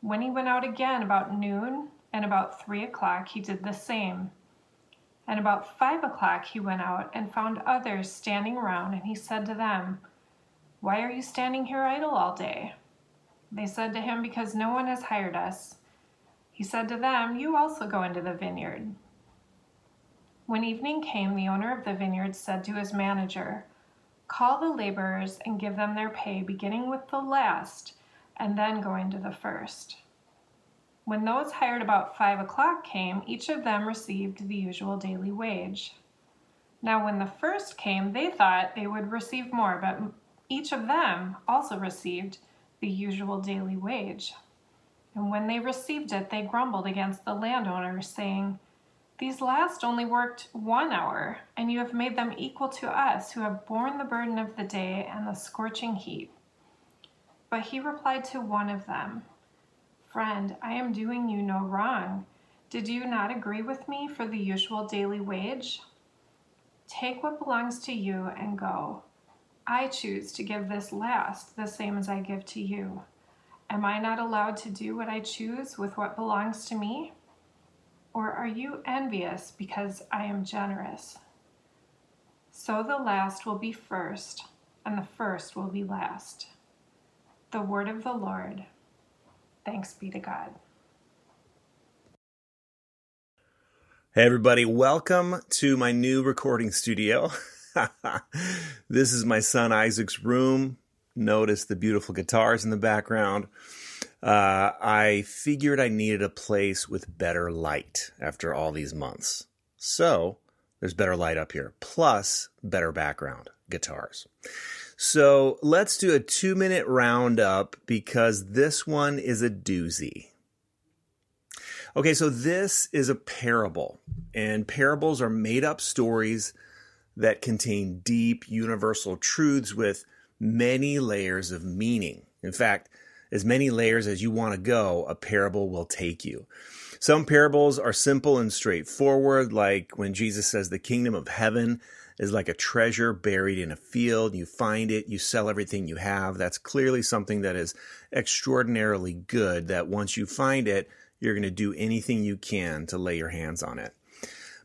When he went out again about noon and about three o'clock, he did the same. And about five o'clock, he went out and found others standing around, and he said to them, Why are you standing here idle all day? They said to him, Because no one has hired us. He said to them, You also go into the vineyard. When evening came, the owner of the vineyard said to his manager, Call the laborers and give them their pay, beginning with the last and then going to the first. When those hired about five o'clock came, each of them received the usual daily wage. Now, when the first came, they thought they would receive more, but each of them also received the usual daily wage. And when they received it, they grumbled against the landowner, saying, These last only worked one hour, and you have made them equal to us, who have borne the burden of the day and the scorching heat. But he replied to one of them, Friend, I am doing you no wrong. Did you not agree with me for the usual daily wage? Take what belongs to you and go. I choose to give this last the same as I give to you. Am I not allowed to do what I choose with what belongs to me? Or are you envious because I am generous? So the last will be first, and the first will be last. The word of the Lord. Thanks be to God. Hey, everybody, welcome to my new recording studio. this is my son Isaac's room. Notice the beautiful guitars in the background. Uh, I figured I needed a place with better light after all these months. So there's better light up here, plus better background guitars. So let's do a two minute roundup because this one is a doozy. Okay, so this is a parable, and parables are made up stories that contain deep universal truths with many layers of meaning. In fact, as many layers as you want to go, a parable will take you. Some parables are simple and straightforward, like when Jesus says the kingdom of heaven is like a treasure buried in a field. You find it, you sell everything you have. That's clearly something that is extraordinarily good, that once you find it, you're going to do anything you can to lay your hands on it.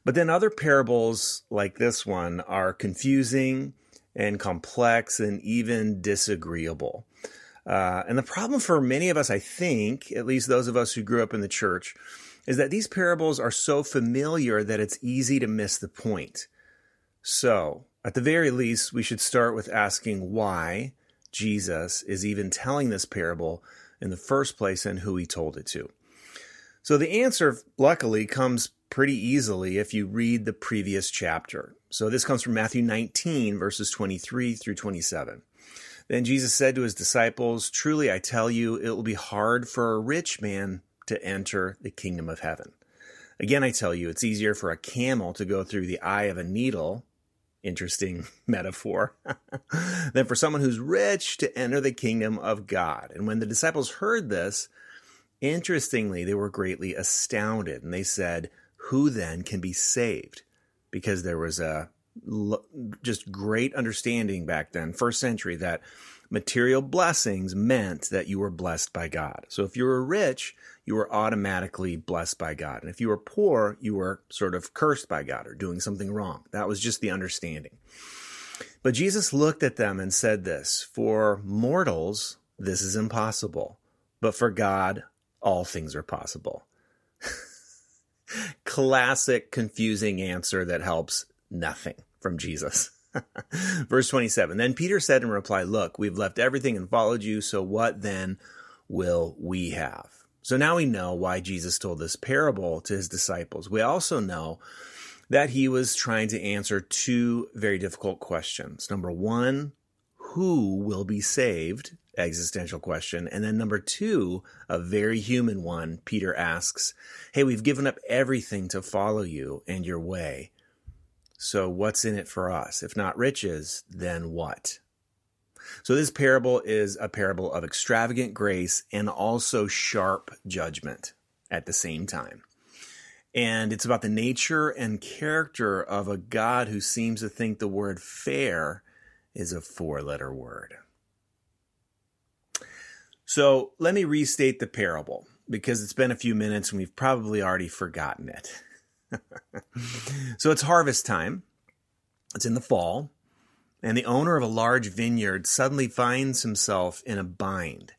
But then other parables like this one are confusing and complex and even disagreeable. Uh, and the problem for many of us, I think, at least those of us who grew up in the church, is that these parables are so familiar that it's easy to miss the point. So, at the very least, we should start with asking why Jesus is even telling this parable in the first place and who he told it to. So, the answer, luckily, comes pretty easily if you read the previous chapter. So, this comes from Matthew 19, verses 23 through 27. Then Jesus said to his disciples, Truly I tell you, it will be hard for a rich man to enter the kingdom of heaven. Again, I tell you, it's easier for a camel to go through the eye of a needle interesting metaphor, than for someone who's rich to enter the kingdom of God. And when the disciples heard this, Interestingly, they were greatly astounded and they said, Who then can be saved? Because there was a just great understanding back then, first century, that material blessings meant that you were blessed by God. So if you were rich, you were automatically blessed by God. And if you were poor, you were sort of cursed by God or doing something wrong. That was just the understanding. But Jesus looked at them and said this For mortals, this is impossible, but for God, all things are possible. Classic confusing answer that helps nothing from Jesus. Verse 27 Then Peter said in reply, Look, we've left everything and followed you, so what then will we have? So now we know why Jesus told this parable to his disciples. We also know that he was trying to answer two very difficult questions. Number one, who will be saved? Existential question. And then number two, a very human one, Peter asks, Hey, we've given up everything to follow you and your way. So what's in it for us? If not riches, then what? So this parable is a parable of extravagant grace and also sharp judgment at the same time. And it's about the nature and character of a God who seems to think the word fair is a four letter word. So let me restate the parable because it's been a few minutes and we've probably already forgotten it. so it's harvest time. It's in the fall, and the owner of a large vineyard suddenly finds himself in a bind.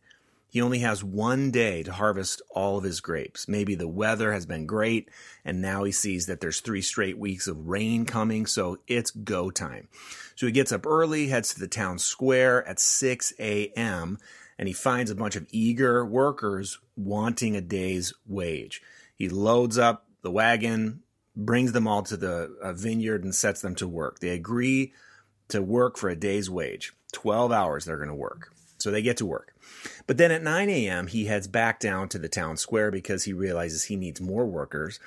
He only has one day to harvest all of his grapes. Maybe the weather has been great, and now he sees that there's three straight weeks of rain coming, so it's go time. So he gets up early, heads to the town square at 6 a.m., and he finds a bunch of eager workers wanting a day's wage. He loads up the wagon, brings them all to the uh, vineyard, and sets them to work. They agree to work for a day's wage 12 hours they're going to work. So they get to work. But then at 9 a.m., he heads back down to the town square because he realizes he needs more workers.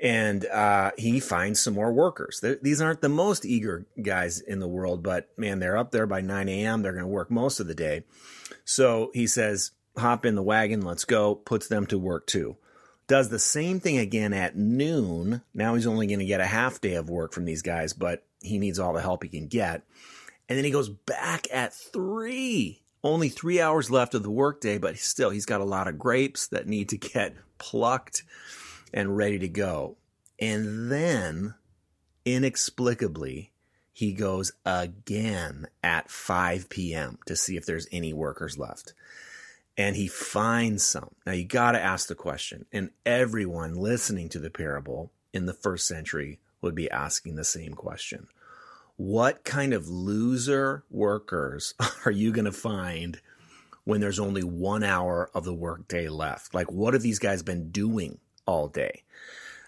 And uh, he finds some more workers. They're, these aren't the most eager guys in the world, but man, they're up there by 9 a.m. They're going to work most of the day. So he says, hop in the wagon, let's go, puts them to work too does the same thing again at noon. Now he's only going to get a half day of work from these guys, but he needs all the help he can get. And then he goes back at three. Only three hours left of the workday, but still, he's got a lot of grapes that need to get plucked and ready to go. And then, inexplicably, he goes again at 5 p.m. to see if there's any workers left and he finds some. Now you got to ask the question, and everyone listening to the parable in the first century would be asking the same question. What kind of loser workers are you going to find when there's only one hour of the workday left? Like, what have these guys been doing all day?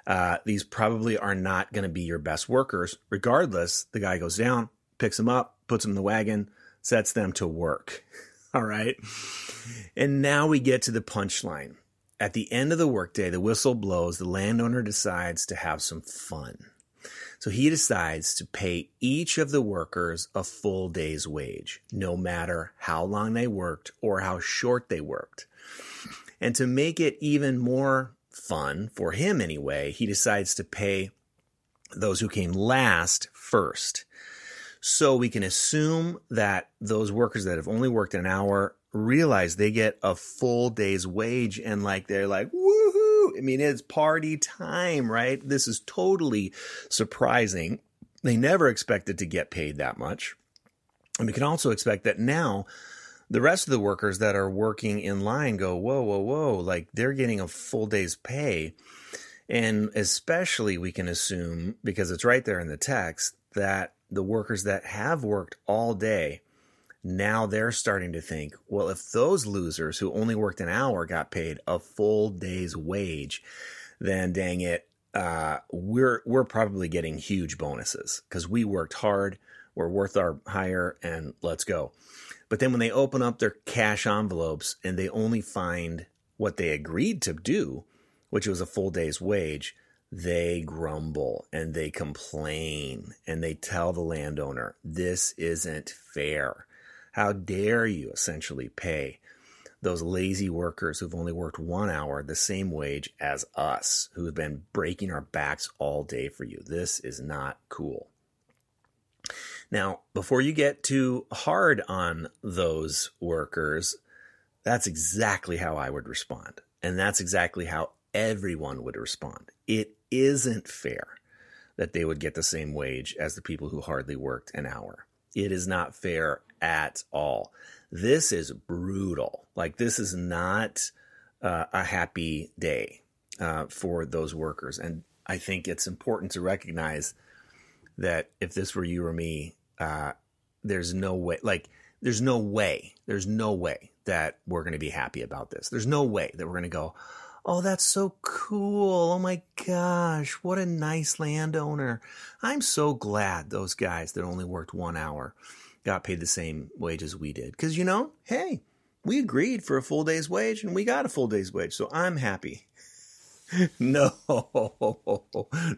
Uh, these probably are not going to be your best workers. Regardless, the guy goes down, picks them up, puts them in the wagon, sets them to work. All right. And now we get to the punchline. At the end of the workday, the whistle blows, the landowner decides to have some fun. So he decides to pay each of the workers a full day's wage, no matter how long they worked or how short they worked. And to make it even more fun, for him anyway, he decides to pay those who came last first. So we can assume that those workers that have only worked an hour realize they get a full day's wage and like they're like, I mean, it's party time, right? This is totally surprising. They never expected to get paid that much. And we can also expect that now the rest of the workers that are working in line go, whoa, whoa, whoa, like they're getting a full day's pay. And especially we can assume, because it's right there in the text, that the workers that have worked all day, now they're starting to think, well, if those losers who only worked an hour got paid a full day's wage, then dang it, uh, we're we're probably getting huge bonuses because we worked hard, we're worth our hire, and let's go. But then when they open up their cash envelopes and they only find what they agreed to do, which was a full day's wage, they grumble and they complain and they tell the landowner, this isn't fair. How dare you essentially pay those lazy workers who've only worked one hour the same wage as us, who have been breaking our backs all day for you. This is not cool. Now, before you get too hard on those workers, that's exactly how I would respond. And that's exactly how everyone would respond. It isn't fair that they would get the same wage as the people who hardly worked an hour. It is not fair at all. This is brutal. Like, this is not uh, a happy day uh, for those workers. And I think it's important to recognize that if this were you or me, uh, there's no way, like, there's no way, there's no way that we're going to be happy about this. There's no way that we're going to go, oh, that's so cool. Oh my gosh, what a nice landowner. I'm so glad those guys that only worked one hour got paid the same wage as we did. Because, you know, hey, we agreed for a full day's wage and we got a full day's wage. So I'm happy. no,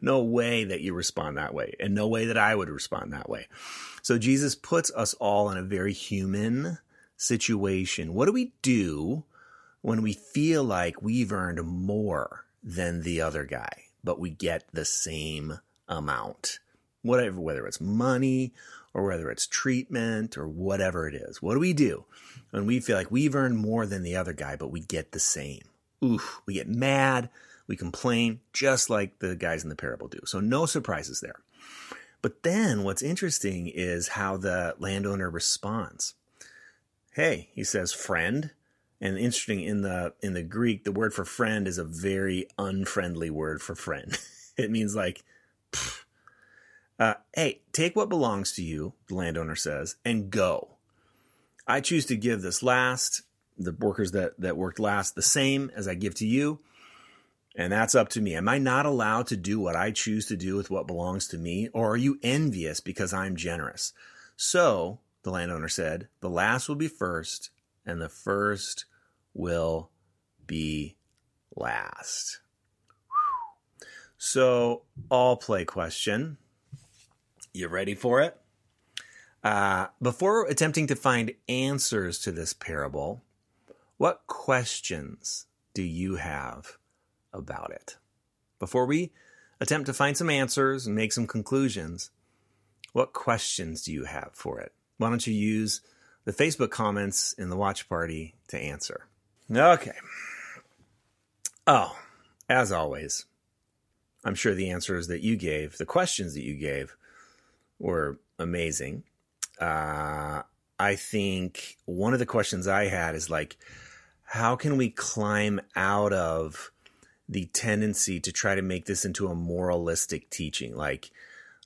no way that you respond that way, and no way that I would respond that way. So Jesus puts us all in a very human situation. What do we do when we feel like we've earned more than the other guy, but we get the same amount? Whatever, whether it's money or whether it's treatment or whatever it is. What do we do when we feel like we've earned more than the other guy, but we get the same? Oof, we get mad we complain just like the guys in the parable do. So no surprises there. But then what's interesting is how the landowner responds. Hey, he says, friend. And interesting in the in the Greek, the word for friend is a very unfriendly word for friend. it means like, uh, hey, take what belongs to you, the landowner says, and go. I choose to give this last, the workers that, that worked last, the same as I give to you. And that's up to me. Am I not allowed to do what I choose to do with what belongs to me? Or are you envious because I'm generous? So, the landowner said, the last will be first, and the first will be last. So, all play question. You ready for it? Uh, before attempting to find answers to this parable, what questions do you have about it. Before we attempt to find some answers and make some conclusions, what questions do you have for it? Why don't you use the Facebook comments in the watch party to answer? Okay. Oh, as always, I'm sure the answers that you gave, the questions that you gave, were amazing. Uh, I think one of the questions I had is like, how can we climb out of the tendency to try to make this into a moralistic teaching like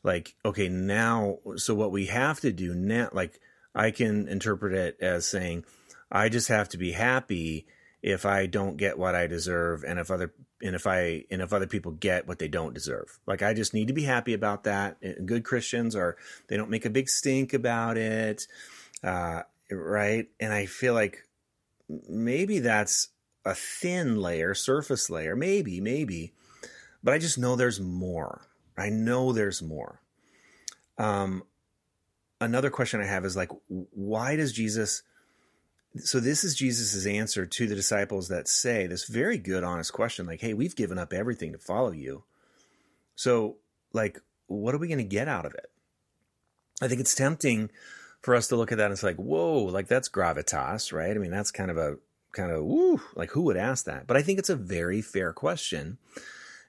like okay now so what we have to do now like i can interpret it as saying i just have to be happy if i don't get what i deserve and if other and if i and if other people get what they don't deserve like i just need to be happy about that good christians are they don't make a big stink about it uh, right and i feel like maybe that's a thin layer, surface layer, maybe, maybe, but I just know there's more. I know there's more. Um, another question I have is like, why does Jesus? So this is Jesus's answer to the disciples that say this very good, honest question, like, "Hey, we've given up everything to follow you. So, like, what are we going to get out of it?" I think it's tempting for us to look at that and it's like, "Whoa, like that's gravitas, right?" I mean, that's kind of a kind of, woo, like who would ask that? But I think it's a very fair question.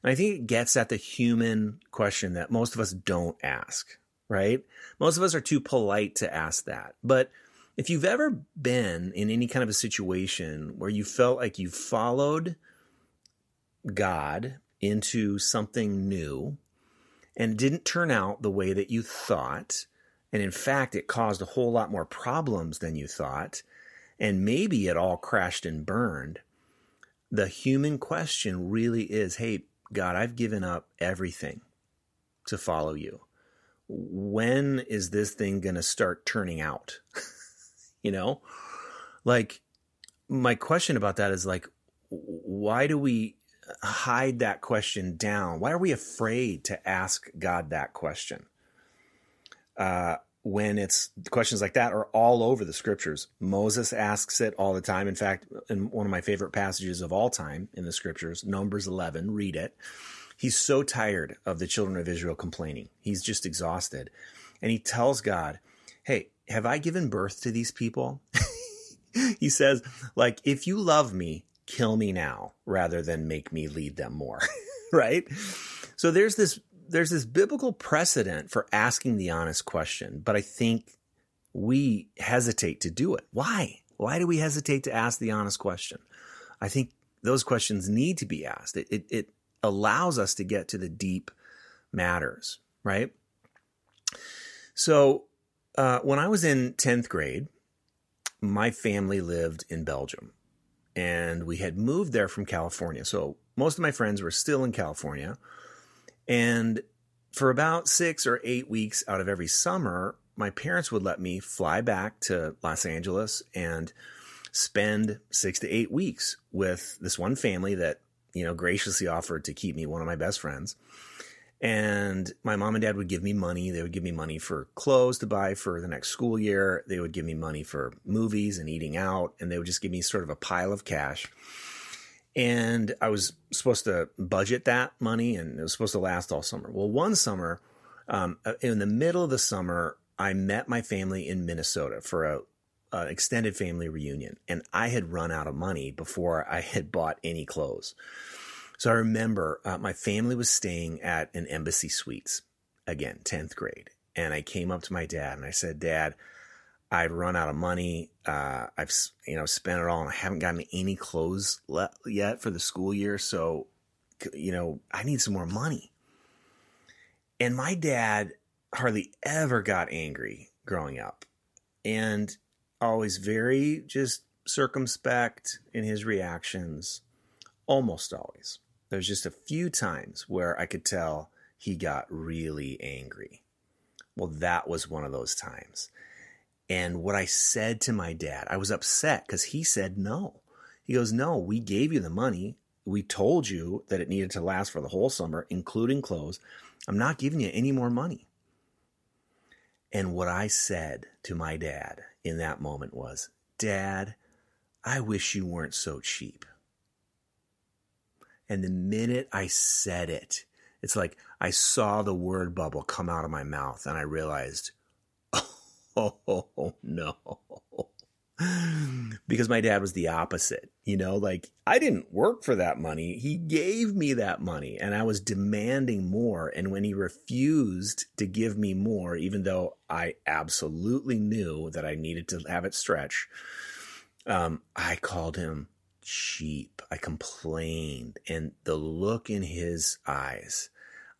And I think it gets at the human question that most of us don't ask, right? Most of us are too polite to ask that. But if you've ever been in any kind of a situation where you felt like you followed God into something new and didn't turn out the way that you thought, and in fact, it caused a whole lot more problems than you thought, and maybe it all crashed and burned, the human question really is hey, God, I've given up everything to follow you. When is this thing going to start turning out? you know? Like, my question about that is like, why do we hide that question down? Why are we afraid to ask God that question? Uh, when it's questions like that are all over the scriptures. Moses asks it all the time. In fact, in one of my favorite passages of all time in the scriptures, Numbers 11, read it. He's so tired of the children of Israel complaining. He's just exhausted. And he tells God, Hey, have I given birth to these people? he says, like, if you love me, kill me now rather than make me lead them more. right? So there's this there's this biblical precedent for asking the honest question, but I think we hesitate to do it. Why? Why do we hesitate to ask the honest question? I think those questions need to be asked. It, it, it allows us to get to the deep matters, right? So, uh, when I was in 10th grade, my family lived in Belgium and we had moved there from California. So, most of my friends were still in California. And for about six or eight weeks out of every summer, my parents would let me fly back to Los Angeles and spend six to eight weeks with this one family that, you know, graciously offered to keep me one of my best friends. And my mom and dad would give me money. They would give me money for clothes to buy for the next school year. They would give me money for movies and eating out. And they would just give me sort of a pile of cash and I was supposed to budget that money, and it was supposed to last all summer. Well, one summer, um, uh, in the middle of the summer, I met my family in Minnesota for a, extended family reunion, and I had run out of money before I had bought any clothes. So I remember uh, my family was staying at an Embassy Suites, again, tenth grade, and I came up to my dad and I said, "Dad." I've run out of money. Uh, I've you know spent it all, and I haven't gotten any clothes le- yet for the school year. So, you know, I need some more money. And my dad hardly ever got angry growing up, and always very just circumspect in his reactions. Almost always. There's just a few times where I could tell he got really angry. Well, that was one of those times. And what I said to my dad, I was upset because he said no. He goes, No, we gave you the money. We told you that it needed to last for the whole summer, including clothes. I'm not giving you any more money. And what I said to my dad in that moment was, Dad, I wish you weren't so cheap. And the minute I said it, it's like I saw the word bubble come out of my mouth and I realized, oh no. because my dad was the opposite. You know, like I didn't work for that money. He gave me that money and I was demanding more. And when he refused to give me more, even though I absolutely knew that I needed to have it stretch, um, I called him cheap. I complained. And the look in his eyes,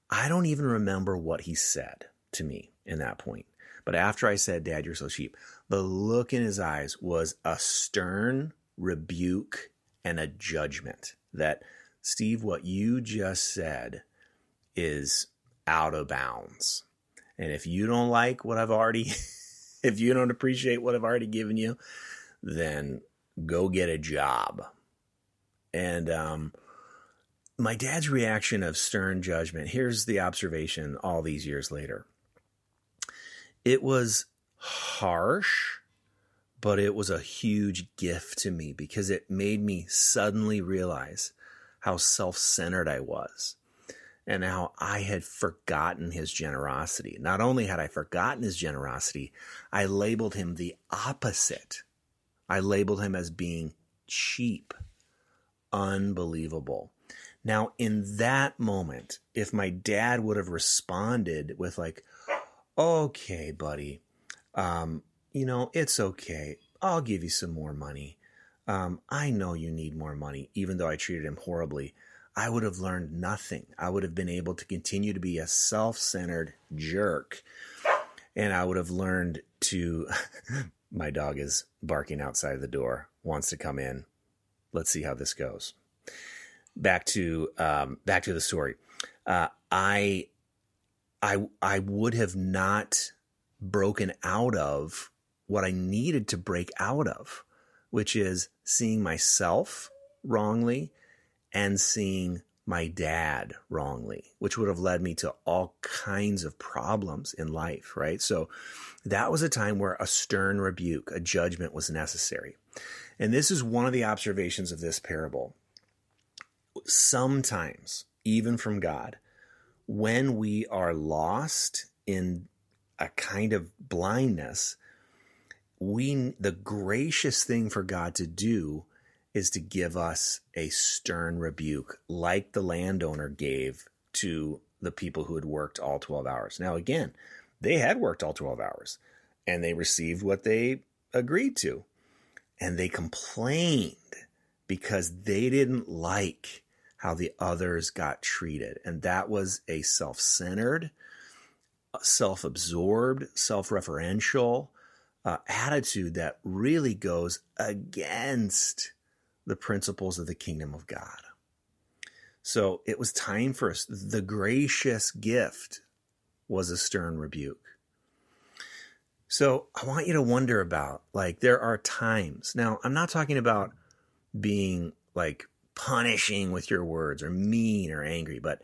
I don't even remember what he said to me in that point. But after I said, Dad, you're so cheap, the look in his eyes was a stern rebuke and a judgment that, Steve, what you just said is out of bounds. And if you don't like what I've already, if you don't appreciate what I've already given you, then go get a job. And um, my dad's reaction of stern judgment here's the observation all these years later. It was harsh, but it was a huge gift to me because it made me suddenly realize how self centered I was and how I had forgotten his generosity. Not only had I forgotten his generosity, I labeled him the opposite. I labeled him as being cheap, unbelievable. Now, in that moment, if my dad would have responded with, like, okay, buddy, um, you know, it's okay. I'll give you some more money. Um, I know you need more money, even though I treated him horribly. I would have learned nothing. I would have been able to continue to be a self centered jerk. And I would have learned to. my dog is barking outside the door, wants to come in. Let's see how this goes. Back to um, back to the story. Uh, I I I would have not broken out of what I needed to break out of, which is seeing myself wrongly and seeing my dad wrongly, which would have led me to all kinds of problems in life, right? So that was a time where a stern rebuke, a judgment was necessary. And this is one of the observations of this parable. Sometimes, even from God, when we are lost in a kind of blindness, we the gracious thing for God to do is to give us a stern rebuke like the landowner gave to the people who had worked all 12 hours. Now again, they had worked all 12 hours and they received what they agreed to. And they complained because they didn't like how the others got treated. And that was a self centered, self absorbed, self referential uh, attitude that really goes against the principles of the kingdom of God. So it was time for us. The gracious gift was a stern rebuke. So I want you to wonder about like, there are times. Now, I'm not talking about being like punishing with your words or mean or angry, but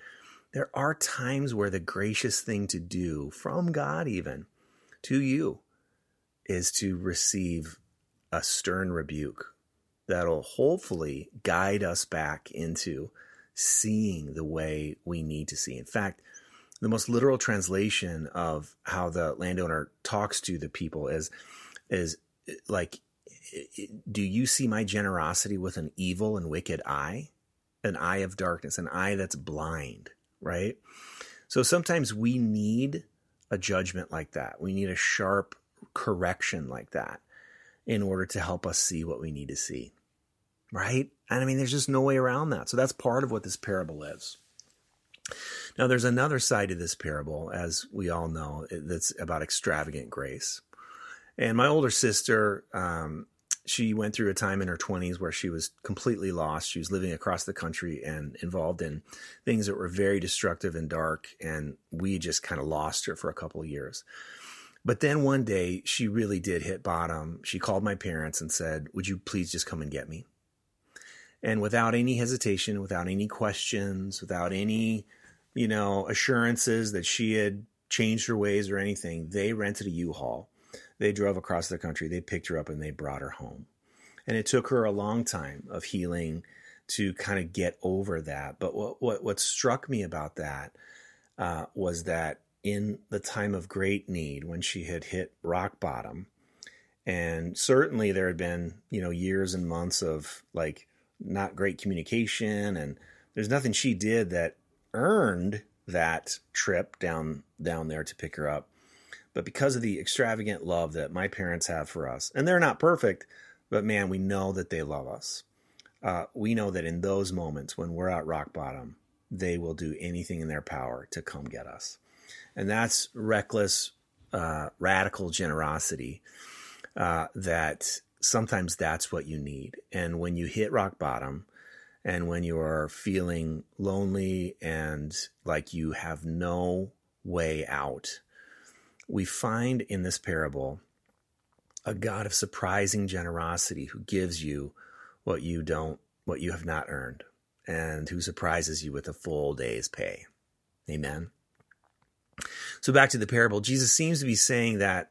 there are times where the gracious thing to do from God, even to you, is to receive a stern rebuke that'll hopefully guide us back into seeing the way we need to see. In fact, the most literal translation of how the landowner talks to the people is is like do you see my generosity with an evil and wicked eye? An eye of darkness, an eye that's blind, right? So sometimes we need a judgment like that. We need a sharp correction like that in order to help us see what we need to see, right? And I mean, there's just no way around that. So that's part of what this parable is. Now, there's another side to this parable, as we all know, that's about extravagant grace. And my older sister, um, she went through a time in her 20s where she was completely lost. She was living across the country and involved in things that were very destructive and dark. And we just kind of lost her for a couple of years. But then one day she really did hit bottom. She called my parents and said, Would you please just come and get me? And without any hesitation, without any questions, without any, you know, assurances that she had changed her ways or anything, they rented a U-Haul they drove across the country, they picked her up, and they brought her home. And it took her a long time of healing to kind of get over that. But what what, what struck me about that uh, was that in the time of great need, when she had hit rock bottom, and certainly there had been you know years and months of like not great communication, and there's nothing she did that earned that trip down down there to pick her up but because of the extravagant love that my parents have for us, and they're not perfect, but man, we know that they love us. Uh, we know that in those moments when we're at rock bottom, they will do anything in their power to come get us. And that's reckless, uh, radical generosity uh, that sometimes that's what you need. And when you hit rock bottom, and when you are feeling lonely and like you have no way out, we find in this parable a God of surprising generosity who gives you what you don't, what you have not earned, and who surprises you with a full day's pay. Amen. So back to the parable, Jesus seems to be saying that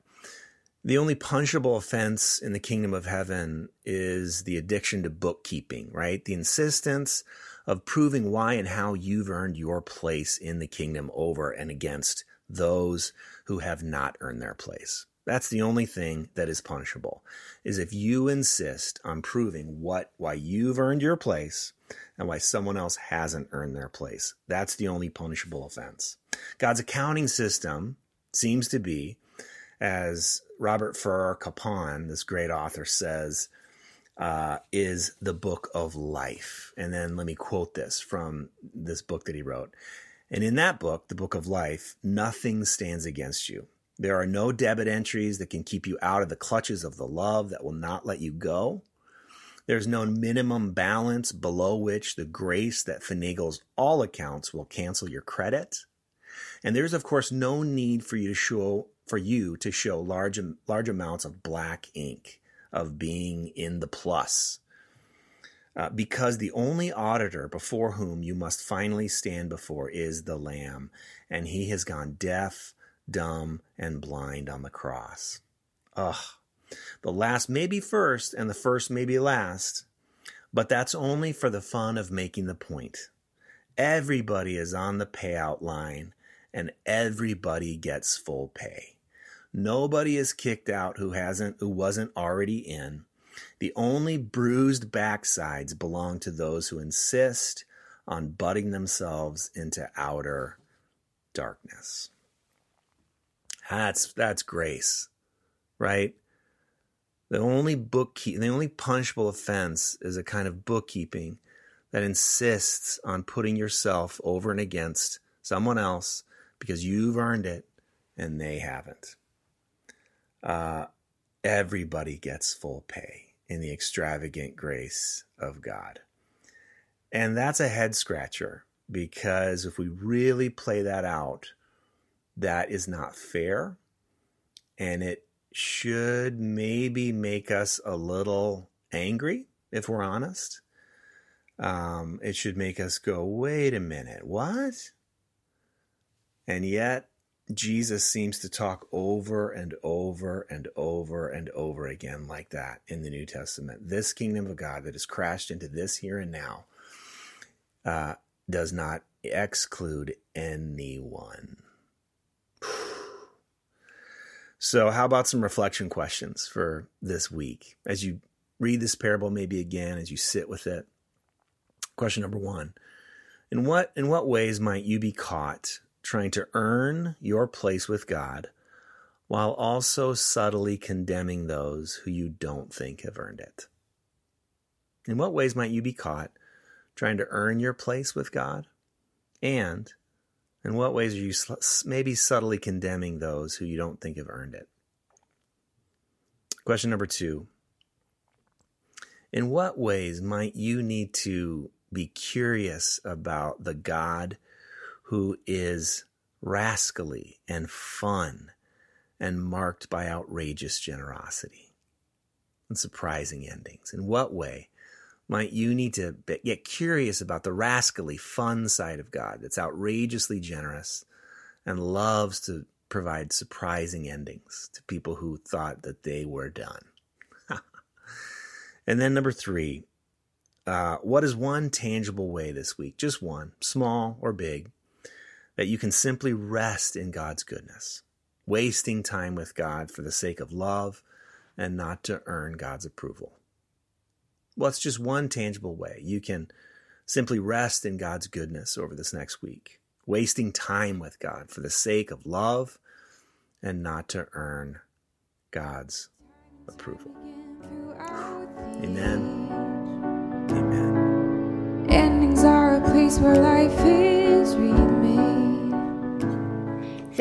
the only punishable offense in the kingdom of heaven is the addiction to bookkeeping, right? The insistence of proving why and how you've earned your place in the kingdom over and against those who have not earned their place. That's the only thing that is punishable is if you insist on proving what why you've earned your place and why someone else hasn't earned their place. That's the only punishable offense. God's accounting system seems to be as Robert Farrar Capon, this great author says, uh, is the book of life. And then let me quote this from this book that he wrote. And in that book, the book of life, nothing stands against you. There are no debit entries that can keep you out of the clutches of the love that will not let you go. There's no minimum balance below which the grace that finagles all accounts will cancel your credit. And there's of course no need for you to show for you to show large large amounts of black ink of being in the plus. Uh, because the only auditor before whom you must finally stand before is the Lamb, and he has gone deaf, dumb, and blind on the cross. Ugh. The last may be first, and the first may be last, but that's only for the fun of making the point. Everybody is on the payout line, and everybody gets full pay. Nobody is kicked out who hasn't who wasn't already in. The only bruised backsides belong to those who insist on butting themselves into outer darkness. That's that's grace, right? The only bookkeep the only punishable offense is a kind of bookkeeping that insists on putting yourself over and against someone else because you've earned it and they haven't. Uh, everybody gets full pay in the extravagant grace of God. And that's a head scratcher because if we really play that out, that is not fair. And it should maybe make us a little angry, if we're honest. Um, it should make us go, wait a minute, what? And yet, Jesus seems to talk over and over and over and over again like that in the New Testament. This kingdom of God that has crashed into this here and now uh, does not exclude anyone. So, how about some reflection questions for this week as you read this parable, maybe again as you sit with it? Question number one: In what in what ways might you be caught trying to earn your place with God while also subtly condemning those who you don't think have earned it? In what ways might you be caught trying to earn your place with God? And in what ways are you maybe subtly condemning those who you don't think have earned it? Question number two In what ways might you need to be curious about the God who is rascally and fun and marked by outrageous generosity and surprising endings? In what way might you need to get curious about the rascally fun side of God that's outrageously generous and loves to provide surprising endings to people who thought that they were done? and then, number three, uh, what is one tangible way this week, just one, small or big, that you can simply rest in God's goodness, wasting time with God for the sake of love and not to earn God's approval. Well, it's just one tangible way you can simply rest in God's goodness over this next week, wasting time with God for the sake of love and not to earn God's approval. Amen. Amen. Endings are a place where life is remade.